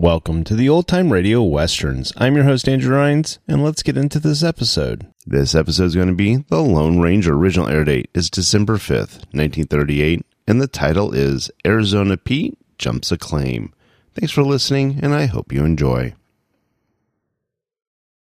Welcome to the Old Time Radio Westerns. I'm your host, Andrew Rhynes, and let's get into this episode. This episode is going to be The Lone Ranger. Original air date is December 5th, 1938, and the title is Arizona Pete Jumps a Claim. Thanks for listening, and I hope you enjoy.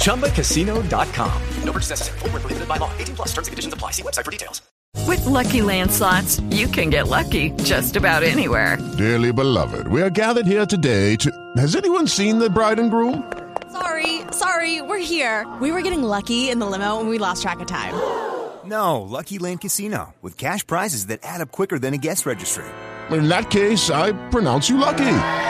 ChumbaCasino.com. No purchase necessary. Void were prohibited by law. 18 plus. Terms and conditions apply. See website for details. With Lucky Land slots, you can get lucky just about anywhere. Dearly beloved, we are gathered here today to. Has anyone seen the bride and groom? Sorry, sorry, we're here. We were getting lucky in the limo and we lost track of time. No, Lucky Land Casino, with cash prizes that add up quicker than a guest registry. In that case, I pronounce you lucky.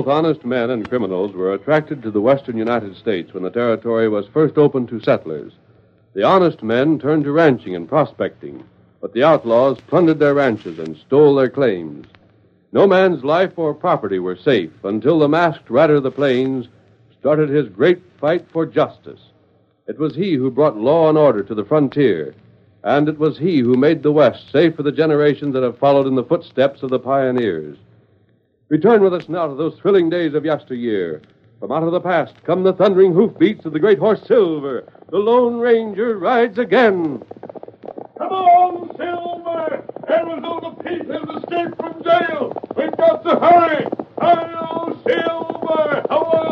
Both honest men and criminals were attracted to the western United States when the territory was first opened to settlers. The honest men turned to ranching and prospecting, but the outlaws plundered their ranches and stole their claims. No man's life or property were safe until the masked rider of the plains started his great fight for justice. It was he who brought law and order to the frontier, and it was he who made the West safe for the generations that have followed in the footsteps of the pioneers. Return with us now to those thrilling days of yesteryear. From out of the past come the thundering hoofbeats of the great horse Silver. The Lone Ranger rides again. Come on, Silver! Arizona Pete has escaped from jail. We've got to hurry. Hi-yo, Silver! Away!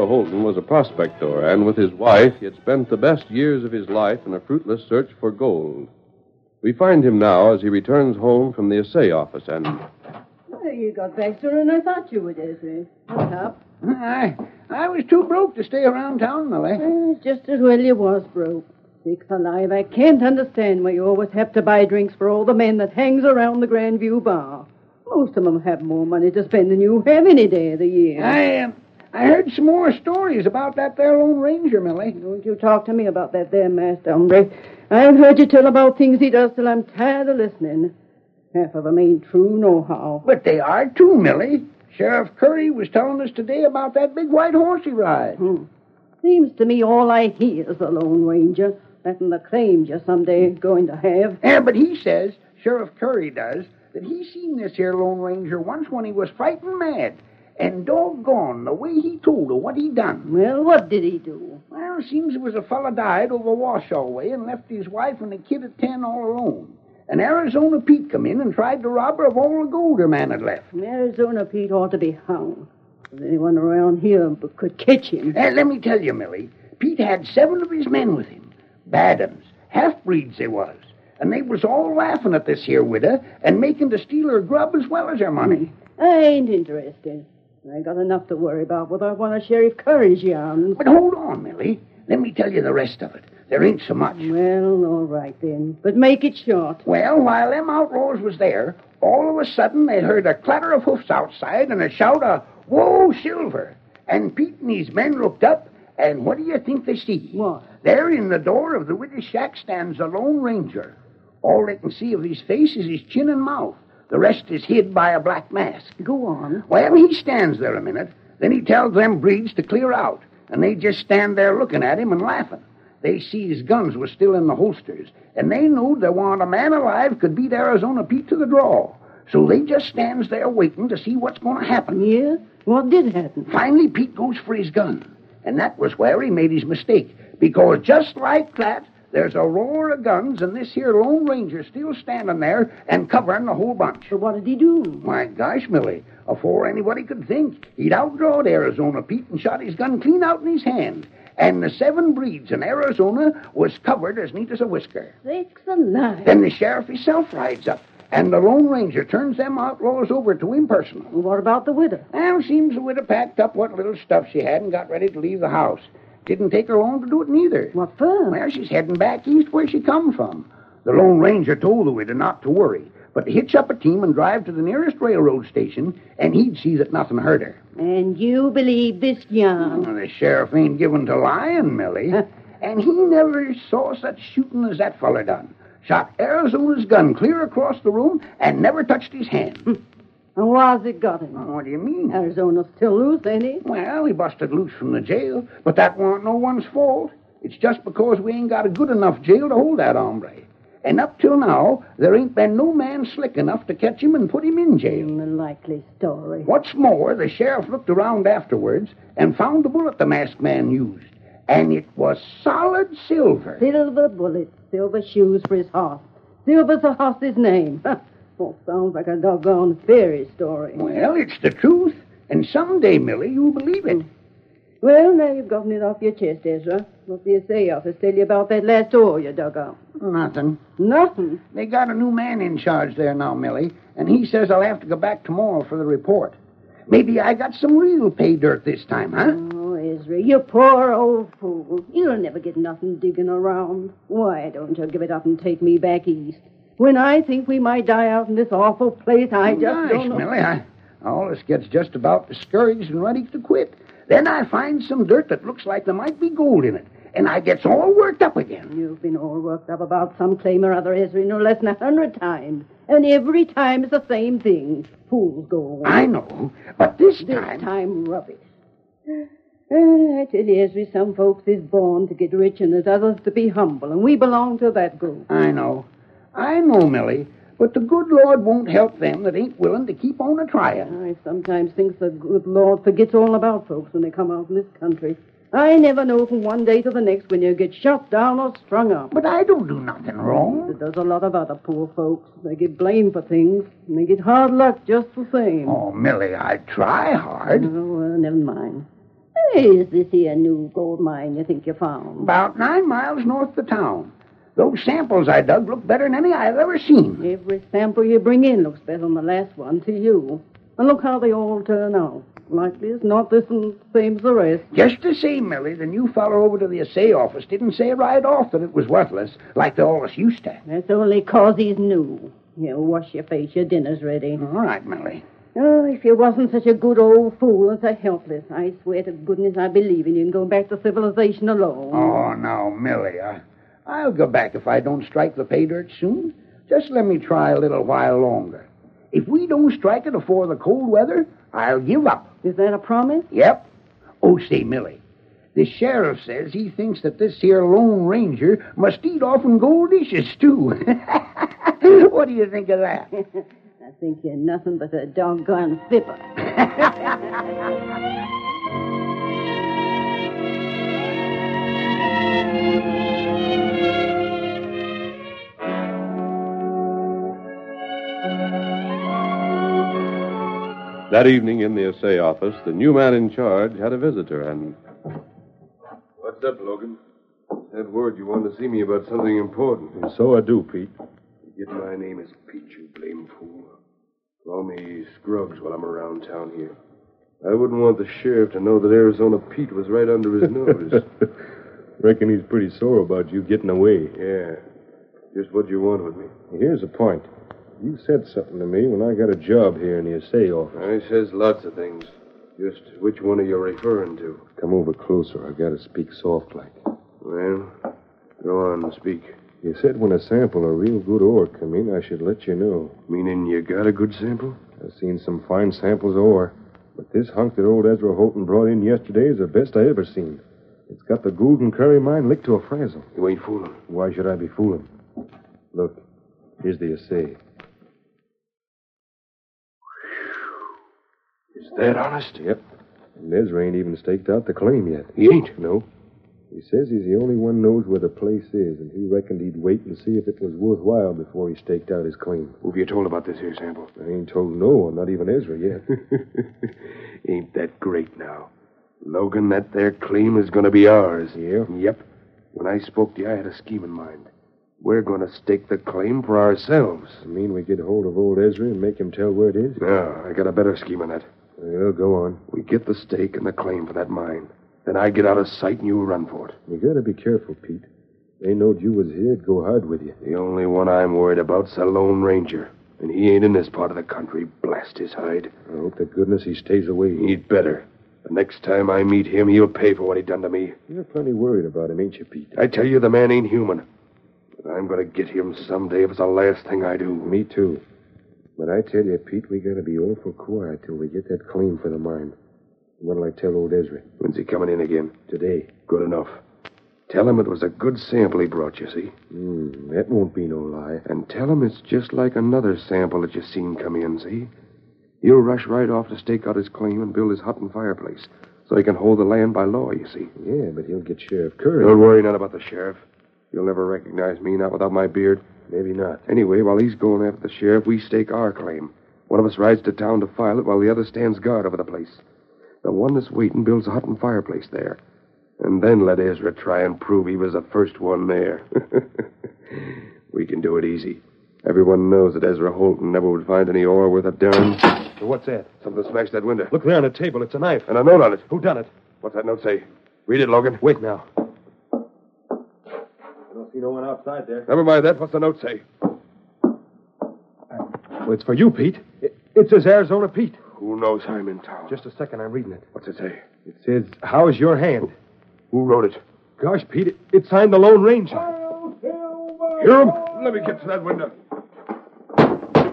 Old Ezra Holton was a prospector, and with his wife, he had spent the best years of his life in a fruitless search for gold. We find him now as he returns home from the assay office, and Well, you got back sooner than I thought you would, Ezra. What's up? I, I was too broke to stay around town, Millie. Well, just as well you was broke. Sakes alive, I can't understand why you always have to buy drinks for all the men that hangs around the Grandview Bar. Most of 'em have more money to spend than you have any day of the year. I, uh, I heard some more stories about that there Lone Ranger, Millie. Don't you talk to me about that there master, hombre. I've heard you tell about things he does till I'm tired of listening. Half of 'em ain't true nohow. But they are too, Millie. Sheriff Curry was telling us today about that big white horse he rides. Hmm. Seems to me all I hear is the Lone Ranger, letting the claims you're someday going to have. Yeah, but he says, Sheriff Curry does, that he seen this here Lone Ranger once when he was frightened mad. And doggone the way he told her what he done. Well, what did he do? Well, seems it was a fella died over Washoe way and left his wife and the kid at ten all alone. And Arizona Pete come in and tried to rob her of all the gold her man had left. Arizona Pete ought to be hung. If anyone around here but could catch him. Let me tell you, Millie, Pete had seven of his men with him. Bad uns, half-breeds they was. And they was all laughing at this here widow and making to steal her grub as well as her money. I ain't interested. I got enough to worry about without one of Sheriff Curry's yarns. But hold on, Millie. Let me tell you the rest of it. There ain't so much. Well, all right then. But make it short. Well, while them outlaws was there, all of a sudden they heard a clatter of hoofs outside and a shout of, Whoa, Silver! And Pete and his men looked up, and what do you think they see? What? There in the door of the widow's shack stands a Lone Ranger. All they can see of his face is his chin and mouth. The rest is hid by a black mask. Go on. Well, he stands there a minute. Then he tells them breeds to clear out. And they just stand there looking at him and laughing. They see his guns were still in the holsters. And they knew there wasn't a man alive could beat Arizona Pete to the draw. So they just stands there waiting to see what's going to happen. Yeah? What did happen? Finally, Pete goes for his gun. And that was where he made his mistake. Because just like that, there's a roar of guns, and this here Lone Ranger still standing there and covering the whole bunch. But what did he do? My gosh, Millie, afore anybody could think, he'd outdrawed Arizona Pete and shot his gun clean out in his hand. And the seven breeds in Arizona was covered as neat as a whisker. Sakes alive. Then the sheriff himself rides up, and the Lone Ranger turns them outlaws over to him personal. What about the widow? Well, seems the widow packed up what little stuff she had and got ready to leave the house. Didn't take her long to do it neither. What for? Well, she's heading back east where she come from. The Lone Ranger told the widow not to worry, but to hitch up a team and drive to the nearest railroad station, and he'd see that nothing hurt her. And you believe this yarn? Well, the sheriff ain't given to lying, Millie. and he never saw such shooting as that feller done. Shot Arizona's gun clear across the room and never touched his hand. Hmm. And why's it got him? Oh, what do you mean? Arizona's still loose, ain't he? Well, he busted loose from the jail, but that warn't no one's fault. It's just because we ain't got a good enough jail to hold that hombre. And up till now, there ain't been no man slick enough to catch him and put him in jail. A likely story. What's more, the sheriff looked around afterwards and found the bullet the masked man used. And it was solid silver. Silver bullets, silver shoes for his horse. Silver's the horse's name. oh, sounds like a doggone fairy story. Well, it's the truth. And someday, Millie, you'll believe it. Mm. Well, now you've gotten it off your chest, Ezra. What's the assay office tell you about that last ore you dug up? Nothing. Nothing. They got a new man in charge there now, Millie, and he says I'll have to go back tomorrow for the report. Maybe I got some real pay dirt this time, huh? Oh, Ezra, you poor old fool. You'll never get nothing digging around. Why don't you give it up and take me back east? When I think we might die out in this awful place, I just Gosh, don't know. Millie, I, all this gets just about discouraged and ready to quit. Then I find some dirt that looks like there might be gold in it, and I gets all worked up again. You've been all worked up about some claim or other, Ezra, no less than a hundred times. And every time it's the same thing. Fools go away. I know, but this This time... time, rubbish. Uh, I tell you, Ezra, some folks is born to get rich and there's others to be humble, and we belong to that group. I know. I know, Millie. But the good Lord won't help them that ain't willing to keep on a trying. I sometimes think the good Lord forgets all about folks when they come out in this country. I never know from one day to the next when you get shot down or strung up. But I don't do nothing wrong. It does a lot of other poor folks. They get blamed for things, and they get hard luck just the same. Oh, Millie, I try hard. Oh, well, never mind. Is this here new gold mine you think you found? About nine miles north of the town. Those samples I dug look better than any I've ever seen. Every sample you bring in looks better than the last one to you. And look how they all turn out. Likely as not this and same as the rest. Just the same, Millie, the new fellow over to the assay office didn't say right off that it was worthless, like they always used to. That's only 'cause he's new. Here, wash your face. Your dinner's ready. All right, Millie. Oh, if you wasn't such a good old fool and so helpless, I swear to goodness I believe in you and go back to civilization alone. Oh, now, Millie, I, I'll go back if I don't strike the pay dirt soon. Just let me try a little while longer. If we don't strike it afore the cold weather, I'll give up. Is that a promise? Yep. Oh, say, Millie, the sheriff says he thinks that this here Lone Ranger must eat often gold dishes, too. what do you think of that? I think you're nothing but a doggone fipper. That evening in the assay office, the new man in charge had a visitor, and. What's up, Logan? Had word you wanted to see me about something important. And so I do, Pete. You get my name is Pete, you blame fool. Call me Scruggs while I'm around town here. I wouldn't want the sheriff to know that Arizona Pete was right under his nose. Reckon he's pretty sore about you getting away. yeah. Just what you want with me. Here's the point. You said something to me when I got a job here in the assay office. I says lots of things. Just which one are you referring to? Come over closer. I gotta speak soft like. Well, go on and speak. You said when a sample of real good ore come in, I should let you know. Meaning you got a good sample? I've seen some fine samples of ore, but this hunk that old Ezra Holton brought in yesterday is the best I ever seen. It's got the Gould and Curry mine licked to a frazzle. You ain't fooling. Why should I be fooling? Look, here's the assay. Is that honest? Yep. And Ezra ain't even staked out the claim yet. He ain't? No. He says he's the only one knows where the place is, and he reckoned he'd wait and see if it was worthwhile before he staked out his claim. Who've you told about this here sample? I ain't told no one, not even Ezra yet. ain't that great now? Logan, that there claim is going to be ours. Yeah? Yep. When I spoke to you, I had a scheme in mind. We're going to stake the claim for ourselves. You mean we get hold of old Ezra and make him tell where it is? No, I got a better scheme on that. Well, go on. We get the stake and the claim for that mine. Then I get out of sight and you run for it. You gotta be careful, Pete. They knowed you was here, it'd go hard with you. The only one I'm worried about's the Lone Ranger. And he ain't in this part of the country. Blast his hide. I hope to goodness he stays away. He'd better. The next time I meet him, he'll pay for what he done to me. You're plenty worried about him, ain't you, Pete? I tell you, the man ain't human. But I'm going to get him someday if it's the last thing I do. Me too. But I tell you, Pete, we gotta be awful quiet till we get that claim for the mine. What'll I tell old Ezra? When's he coming in again? Today. Good enough. Tell him it was a good sample he brought you, see? Hmm, that won't be no lie. And tell him it's just like another sample that you seen come in, see? He'll rush right off to stake out his claim and build his hut and fireplace so he can hold the land by law, you see. Yeah, but he'll get Sheriff Curry. Don't worry none about the sheriff. You'll never recognize me, not without my beard. Maybe not. Anyway, while he's going after the sheriff, we stake our claim. One of us rides to town to file it while the other stands guard over the place. The one that's waiting builds a hut and fireplace there. And then let Ezra try and prove he was the first one there. we can do it easy. Everyone knows that Ezra Holton never would find any ore worth a darn. So what's that? Something smashed that window. Look there on the table. It's a knife. And a note on it. Who done it? What's that note say? Read it, Logan. Wait now. I don't see no one outside there. Never mind that. What's the note say? Well, it's for you, Pete. It, it says Arizona Pete. Who knows I'm in town? Just a second, I'm reading it. What's it say? It says, How's your hand? Who wrote it? Gosh, Pete, it, it signed the Lone Ranger. Hear him? Let me get to that window.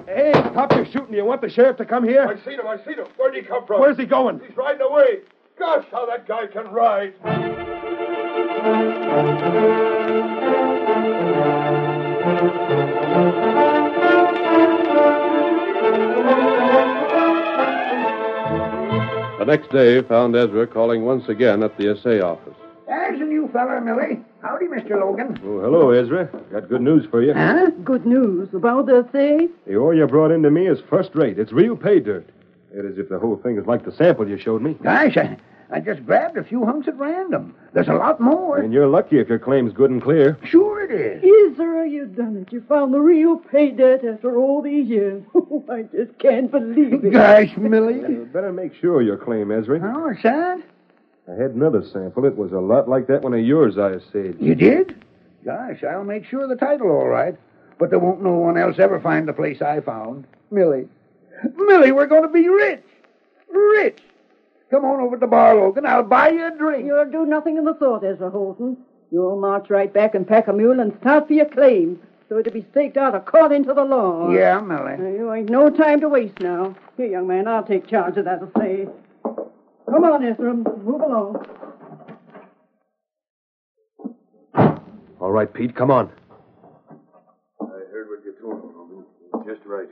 Hey, stop your shooting. You want the sheriff to come here? I seen him. I seen him. Where'd he come from? Where's he going? He's riding away. Gosh, how that guy can ride. Next day found Ezra calling once again at the assay office. There's a new feller, Millie. Howdy, Mr. Logan. Oh, hello, Ezra. Got good news for you. Huh? Good news about the safe. The ore you brought in to me is first rate. It's real pay dirt. That is, if the whole thing is like the sample you showed me. Gosh, I, I just grabbed a few hunks at random. There's a lot more. And you're lucky if your claim's good and clear. Sure it is. Ezra, you've done it. You found the real pay dirt after all these years. Oh, I just can't believe it. Gosh, Millie. You better make sure of your claim, Ezra. Oh, what's that? I had another sample. It was a lot like that one of yours I saved. You did? Gosh, I'll make sure of the title all right. But there won't no one else ever find the place I found. Millie. Millie, we're going to be rich. Rich. Come on over to the bar, Logan. I'll buy you a drink. You'll do nothing of the sort, Ezra Horton. You'll march right back and pack a mule and start for your claim, so it'll be staked out according to the law. Yeah, Millie. Now, you ain't no time to waste now. Here, young man, I'll take charge of that assay. Come on, Ezra. Move along. All right, Pete, come on. I heard what you told me, Logan. Just right.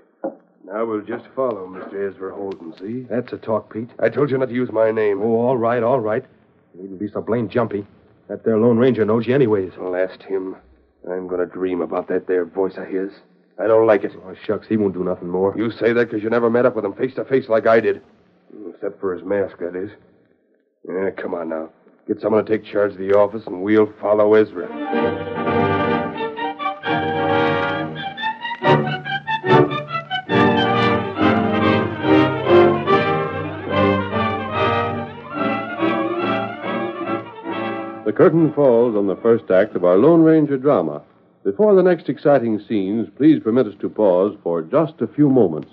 Now we'll just follow Mr. Ezra Holton, see? That's a talk, Pete. I told you not to use my name. Oh, all right, all right. You needn't be so blamed jumpy. That there Lone Ranger knows you anyways. Last him. I'm going to dream about that there voice of his. I don't like it. Oh, shucks, he won't do nothing more. You say that because you never met up with him face to face like I did. Except for his mask, that is. Yeah, come on now. Get someone to take charge of the office, and we'll follow Ezra. Curtain falls on the first act of our Lone Ranger drama. Before the next exciting scenes, please permit us to pause for just a few moments.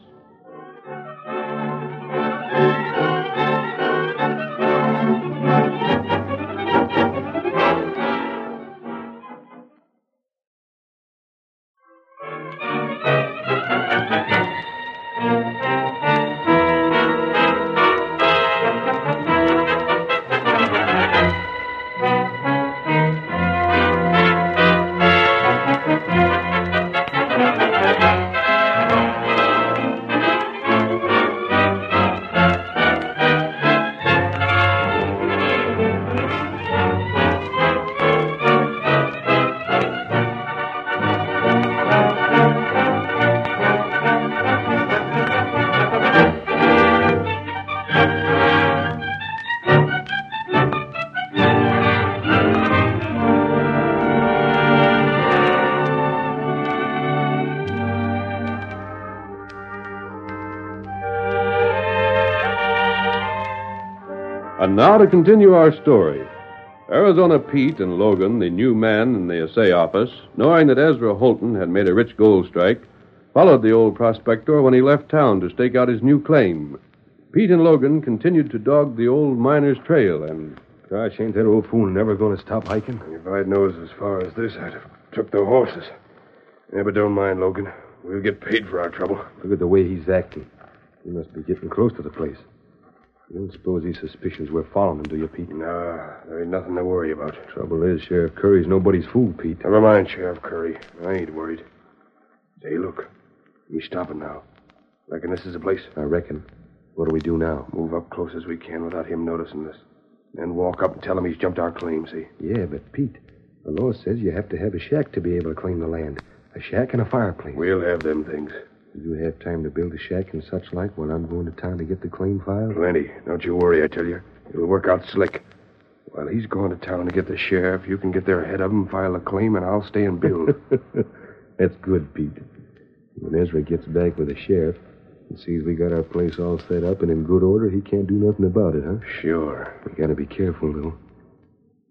And now to continue our story. Arizona Pete and Logan, the new man in the assay office, knowing that Ezra Holton had made a rich gold strike, followed the old prospector when he left town to stake out his new claim. Pete and Logan continued to dog the old miner's trail, and Gosh, ain't that old fool never going to stop hiking? If I'd known as far as this, I'd have took the horses. Yeah, but don't mind, Logan. We'll get paid for our trouble. Look at the way he's acting. He must be getting close to the place. You don't suppose he suspicions we're following him, do you, Pete? Nah, there ain't nothing to worry about. Trouble is, Sheriff Curry's nobody's fool, Pete. Never mind, Sheriff Curry. I ain't worried. Say, look. He's stopping now. Reckon this is the place? I reckon. What do we do now? Move up close as we can without him noticing us. Then walk up and tell him he's jumped our claim, see? Yeah, but Pete, the law says you have to have a shack to be able to claim the land. A shack and a fireplace. We'll have them things. Do you have time to build a shack and such like while I'm going to town to get the claim filed? Plenty. Don't you worry, I tell you. It'll work out slick. While he's going to town to get the sheriff, you can get there ahead of him, file a claim, and I'll stay and build. That's good, Pete. When Ezra gets back with the sheriff, He sees we got our place all set up and in good order, he can't do nothing about it, huh? Sure. We gotta be careful, though.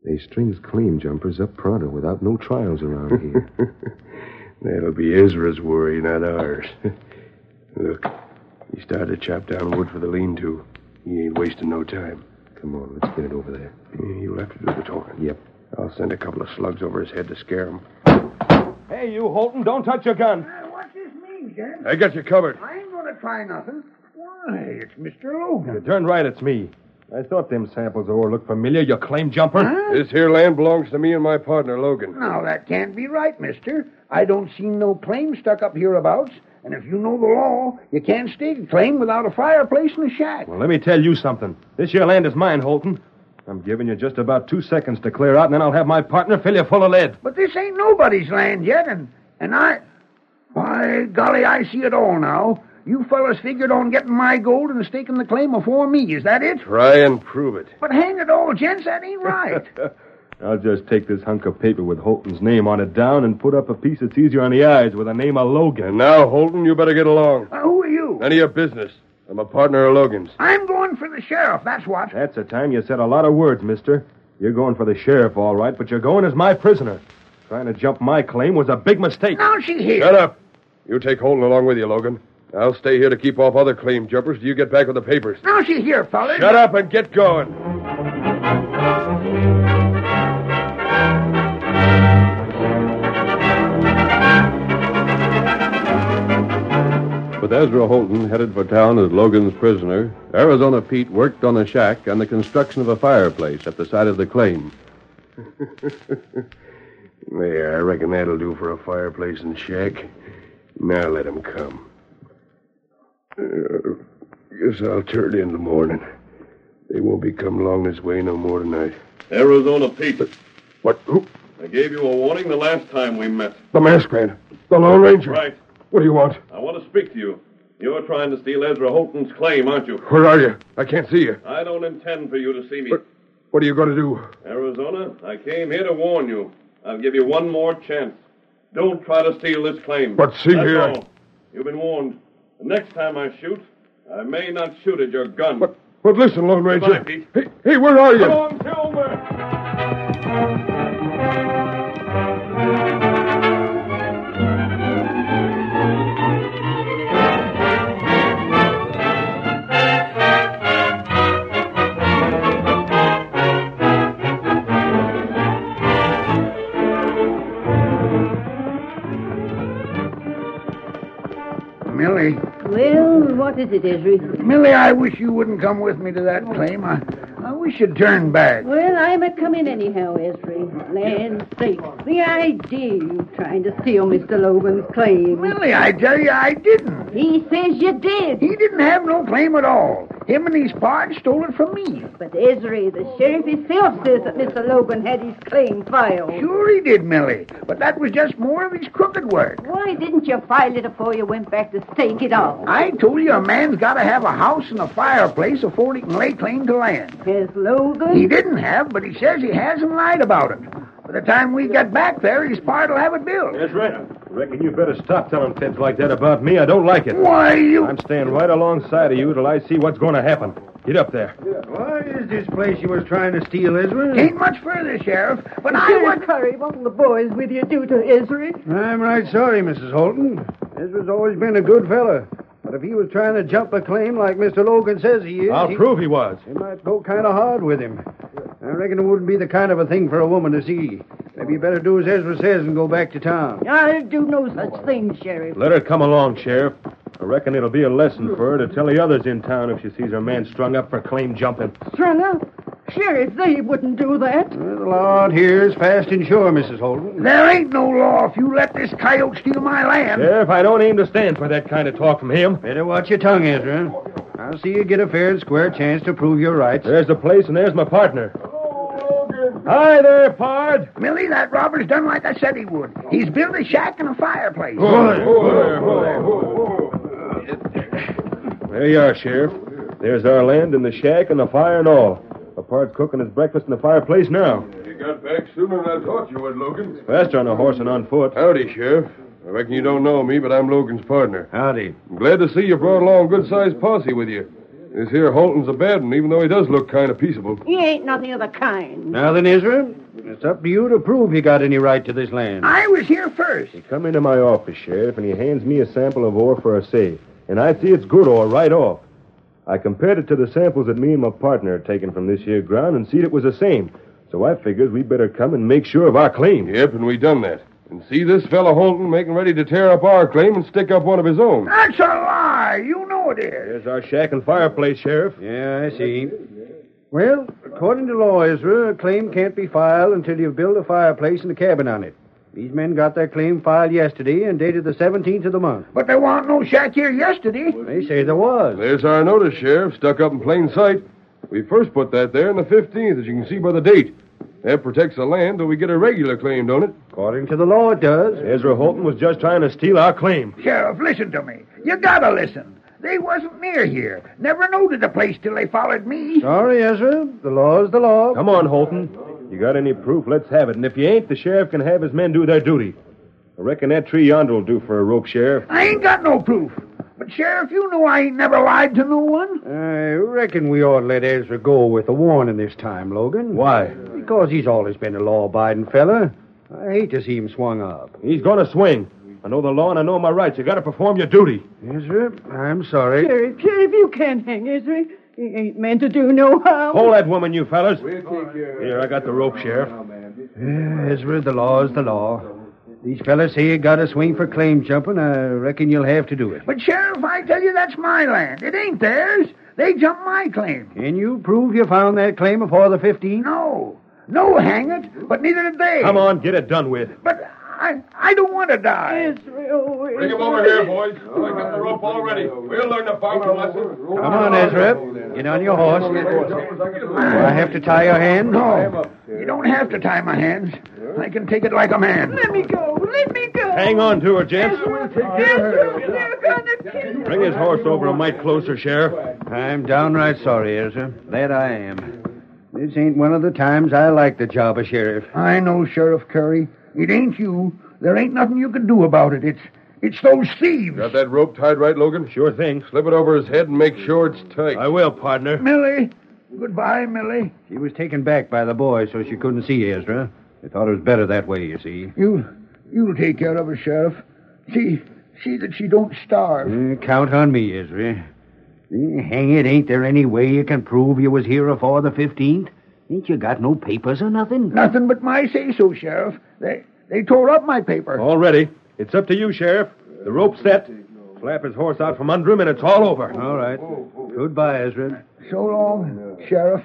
They strings claim jumpers up pronto without no trials around here. That'll be Ezra's worry, not ours. Look, he started to chop down wood for the lean-to. He ain't wasting no time. Come on, let's get it over there. You'll have to do the talking. Yep. I'll send a couple of slugs over his head to scare him. Hey, you, Holton, don't touch your gun. What's this mean, Jen? I got you covered. I ain't going to try nothing. Why, it's Mr. Logan. You turned right, it's me. I thought them samples of ore looked familiar, you claim jumper. This here land belongs to me and my partner, Logan. Now, that can't be right, mister. I don't see no claim stuck up hereabouts. And if you know the law, you can't stake a claim without a fireplace and a shack. Well, let me tell you something. This here land is mine, Holton. I'm giving you just about two seconds to clear out, and then I'll have my partner fill you full of lead. But this ain't nobody's land yet, and, and I. By golly, I see it all now. You fellas figured on getting my gold and staking the claim before me. Is that it? Try and prove it. But hang it all, gents, that ain't right. I'll just take this hunk of paper with Holton's name on it down and put up a piece that's easier on the eyes with the name of Logan. And now, Holton, you better get along. Uh, who are you? None of your business. I'm a partner of Logan's. I'm going for the sheriff, that's what. That's the time you said a lot of words, mister. You're going for the sheriff, all right, but you're going as my prisoner. Trying to jump my claim was a big mistake. Now she here. Shut up. You take Holton along with you, Logan. I'll stay here to keep off other claim jumpers till you get back with the papers. Now she here, fellas. Shut up and get going. With Ezra Holton headed for town as Logan's prisoner, Arizona Pete worked on a shack and the construction of a fireplace at the side of the claim. there, I reckon that'll do for a fireplace and shack. Now let him come. Uh, guess I'll turn in the morning. They won't be coming along this way no more tonight. Arizona Pete. What? Who? I gave you a warning the last time we met. The masked man. The Lone Ranger. Right. What do you want? I want to speak to you. You're trying to steal Ezra Holton's claim, aren't you? Where are you? I can't see you. I don't intend for you to see me. But what are you going to do? Arizona, I came here to warn you. I'll give you one more chance. Don't try to steal this claim. But see That's here. all. You've been warned. The next time I shoot, I may not shoot at your gun. But, but listen, Lone Ranger. Goodbye, Pete. Hey, hey, where are you? Come on, Silver. What is it, Ezra? Millie, I wish you wouldn't come with me to that claim. I, I wish you'd turn back. Well, I'm a coming anyhow, Ezra. Land sakes, the idea you trying to steal Mr. Logan's claim. Millie, I tell you, I didn't. He says you did. He didn't have no claim at all. Him and his pards stole it from me. But Ezra, the sheriff himself says that Mr. Logan had his claim filed. Sure he did, Millie. But that was just more of his crooked work. Why didn't you file it before you went back to stake it off? I told you a man's got to have a house and a fireplace before he can lay claim to land. Has Logan? He didn't have, but he says he hasn't lied about it. By the time we get back there, his part will have it built. That's right. Reckon you better stop telling fibs like that about me. I don't like it. Why, you... I'm staying right alongside of you till I see what's going to happen. Get up there. What is this place you was trying to steal, Ezra? Ain't much further, Sheriff, but I Sheriff would... Curry, what'll the boys with you do to Ezra? I'm right sorry, Mrs. Holton. Ezra's always been a good fella. But if he was trying to jump a claim like Mr. Logan says he is... I'll he, prove he was. He might go kind of hard with him. I reckon it wouldn't be the kind of a thing for a woman to see. Maybe you better do as Ezra says and go back to town. I'll do no such thing, Sheriff. Let her come along, Sheriff. I reckon it'll be a lesson for her to tell the others in town if she sees her man strung up for claim jumping. Strung up? Sheriff, they wouldn't do that. Well, the law out here is fast and sure, Mrs. Holton. There ain't no law if you let this coyote steal my land. Sheriff, I don't aim to stand for that kind of talk from him. Better watch your tongue, Ezra. I'll see you get a fair and square chance to prove your rights. There's the place and there's my partner. Hi there, Pard. Millie, that robber's done like I said he would. He's built a shack and a fireplace. There you are, Sheriff. There's our land and the shack and the fire and all. The Pard's cooking his breakfast in the fireplace now. You got back sooner than I thought you would, Logan. Faster on a horse and on foot. Howdy, Sheriff. I reckon you don't know me, but I'm Logan's partner. Howdy. I'm glad to see you brought along a good-sized posse with you. This here Holton's a bad one, even though he does look kind of peaceable. He ain't nothing of the kind. Now then, Israel, it's up to you to prove you got any right to this land. I was here first. He come into my office, Sheriff, and he hands me a sample of ore for a safe. And I see it's good ore right off. I compared it to the samples that me and my partner had taken from this here ground and see it was the same. So I figures we better come and make sure of our claim. Yep, and we done that. And see this fellow Holton making ready to tear up our claim and stick up one of his own. That's a lie. You know it is. There's our shack and fireplace, Sheriff. Yeah, I see. Well, according to law, Ezra, uh, a claim can't be filed until you've built a fireplace and a cabin on it. These men got their claim filed yesterday and dated the 17th of the month. But there wasn't no shack here yesterday. They say there was. There's our notice, Sheriff, stuck up in plain sight. We first put that there on the 15th, as you can see by the date. That protects the land till we get a regular claim, don't it? According to the law, it does. Ezra Holton was just trying to steal our claim. Sheriff, listen to me. You gotta listen. They wasn't near here. Never noted the place till they followed me. Sorry, Ezra. The law's the law. Come on, Holton. You got any proof? Let's have it. And if you ain't, the sheriff can have his men do their duty. I reckon that tree yonder will do for a rope, Sheriff. I ain't got no proof. But, Sheriff, you know I ain't never lied to no one. I reckon we ought to let Ezra go with a warning this time, Logan. Why? Because he's always been a law-abiding fella. I hate to see him swung up. He's going to swing. I know the law and I know my rights. You got to perform your duty. Ezra, I'm sorry. Sheriff, Sheriff, you can't hang Ezra. He ain't meant to do no harm. Hold that woman, you fellas. Here, I got the rope, Sheriff. Yeah, Ezra, the law's the law. These fellas say you got a swing for claim jumping. I reckon you'll have to do it. But, Sheriff, I tell you, that's my land. It ain't theirs. They jumped my claim. Can you prove you found that claim before the 15th? No. No, hang it. But neither did they. Come on, get it done with. But I, I don't want to die. Ezra, Bring him over here, boys. I got the rope already. We'll learn the farmer lesson. Come on, Ezra. Get on your horse. Do I have to tie your hand? No. You don't have to tie my hands. I can take it like a man. Let me go. Let me go. Hang on to her, gents. Ezra, they're gonna. Bring his horse over a mite closer, Sheriff. I'm downright sorry, Ezra. That I am. This ain't one of the times I like the job of sheriff. I know, Sheriff Curry. It ain't you. There ain't nothing you can do about it. It's it's those thieves. Got that rope tied right, Logan? Sure thing. Slip it over his head and make sure it's tight. I will, partner. Millie. Goodbye, Millie. She was taken back by the boy, so she couldn't see Ezra. They thought it was better that way, you see. You you'll take care of her, Sheriff. See see that she don't starve. Uh, count on me, Ezra. Uh, hang it, ain't there any way you can prove you was here afore the 15th? Ain't you got no papers or nothing? Nothing but my say so, Sheriff. They they tore up my paper. All ready. It's up to you, Sheriff. The rope's set. Slap his horse out from under him, and it's all over. All right. Goodbye, Ezra. So long, Sheriff.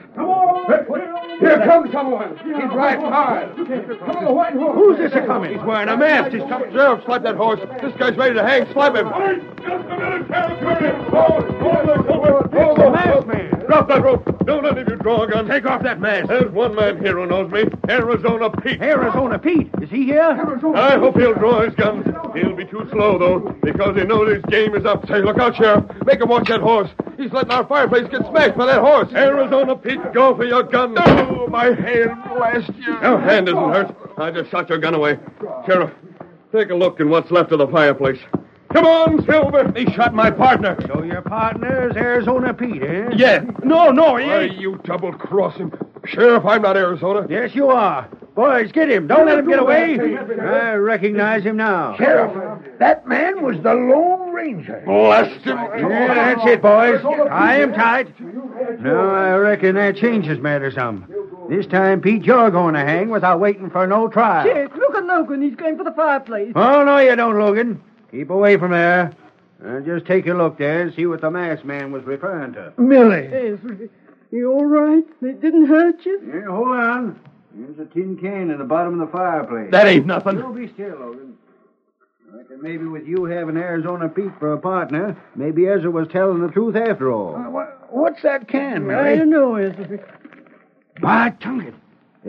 Here comes someone. He's riding hard. Come on, the white horse. Who's this a coming? He's wearing a mask. He's coming. Sheriff, slap that horse. This guy's ready to hang. Slap him. Just a minute, Sheriff. Hold, The masked man. Drop that rope. Don't let him you draw a gun. Take off that mask. There's one man here who knows me. Arizona Pete. Arizona Pete. Is he here? I hope he'll draw his gun. He'll be too slow, though, because he knows his game is up. Say, look out, Sheriff. Make him watch that horse. He's letting our fireplace get smashed by that horse. Arizona Pete, go for your gun. Oh, my hand blast you. Your hand isn't hurt. I just shot your gun away. Sheriff, take a look in what's left of the fireplace. Come on, Silver. He shot my partner. So your partner's Arizona Pete, eh? Yeah. No, no, he Why, ain't. you double-crossing. Sheriff, I'm not Arizona. Yes, you are. Boys, get him. Don't let him get away. I recognize him now. Sheriff, that man was the Lone Ranger. Blast him. Yeah, that's it, boys. I am tight. Now, I reckon that changes matters some. This time, Pete, you're going to hang without waiting for no trial. Sheriff, look at Logan. He's going for the fireplace. Oh, no, you don't, Logan. Keep away from there. Uh, just take a look there and see what the masked man was referring to. Millie. Ezra, you all right? They didn't hurt you? Yeah, hold on. There's a tin can in the bottom of the fireplace. That ain't nothing. Don't be still, Logan. I reckon maybe with you having Arizona Pete for a partner, maybe Ezra was telling the truth after all. Uh, what, what's that can, I don't know, Ezra. By tongue it.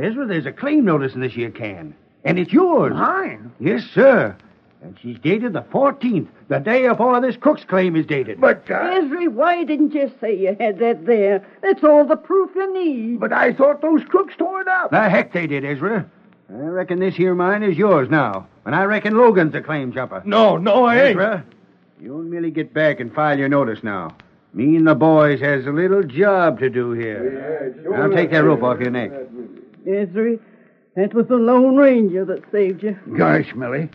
Ezra, there's a claim notice in this here can. And it's yours. Mine. Yes, sir. And she's dated the 14th, the day before this Cook's claim is dated. But, uh, Ezra, why didn't you say you had that there? That's all the proof you need. but I thought those crooks tore it up. The heck they did, Ezra. I reckon this here mine is yours now. And I reckon Logan's a claim jumper. No, no, I ain't. Ezra, you'll merely get back and file your notice now. Me and the boys has a little job to do here. Now take that rope off your neck. Ezra, that was the Lone Ranger that saved you. Gosh, Millie.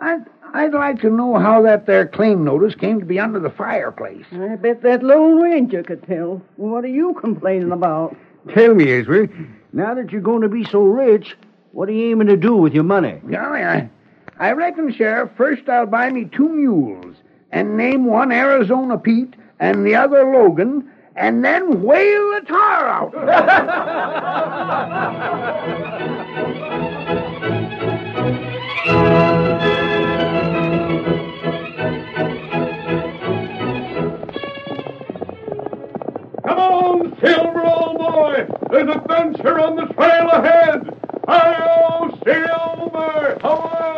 I'd, I'd like to know how that there claim notice came to be under the fireplace. I bet that Lone Ranger could tell. What are you complaining about? Tell me, Ezra, now that you're going to be so rich, what are you aiming to do with your money? Golly, I, I reckon, Sheriff, first I'll buy me two mules and name one Arizona Pete and the other Logan, and then whale the tar out. Silver, old boy. There's adventure on the trail ahead. Hi-yo, Silver! Away!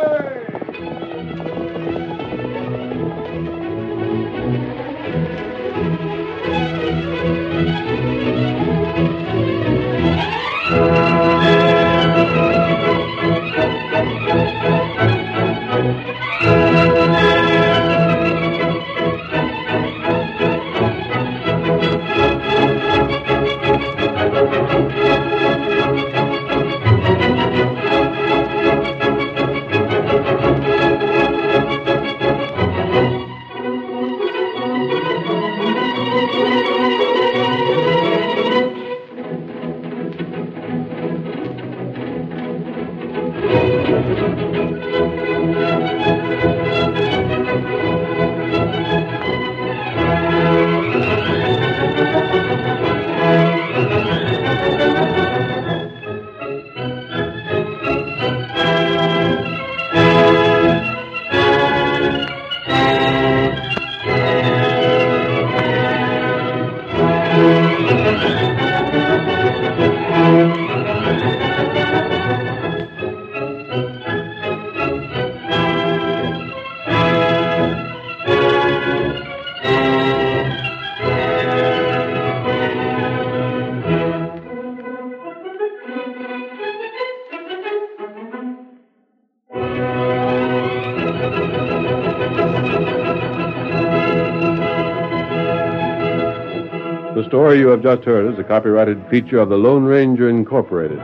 Story you have just heard is a copyrighted feature of the Lone Ranger Incorporated.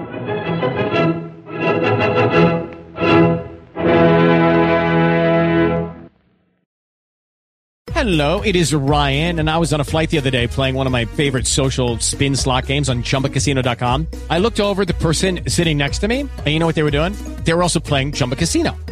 Hello, it is Ryan, and I was on a flight the other day playing one of my favorite social spin slot games on chumbacasino.com. I looked over the person sitting next to me, and you know what they were doing? They were also playing Chumba Casino.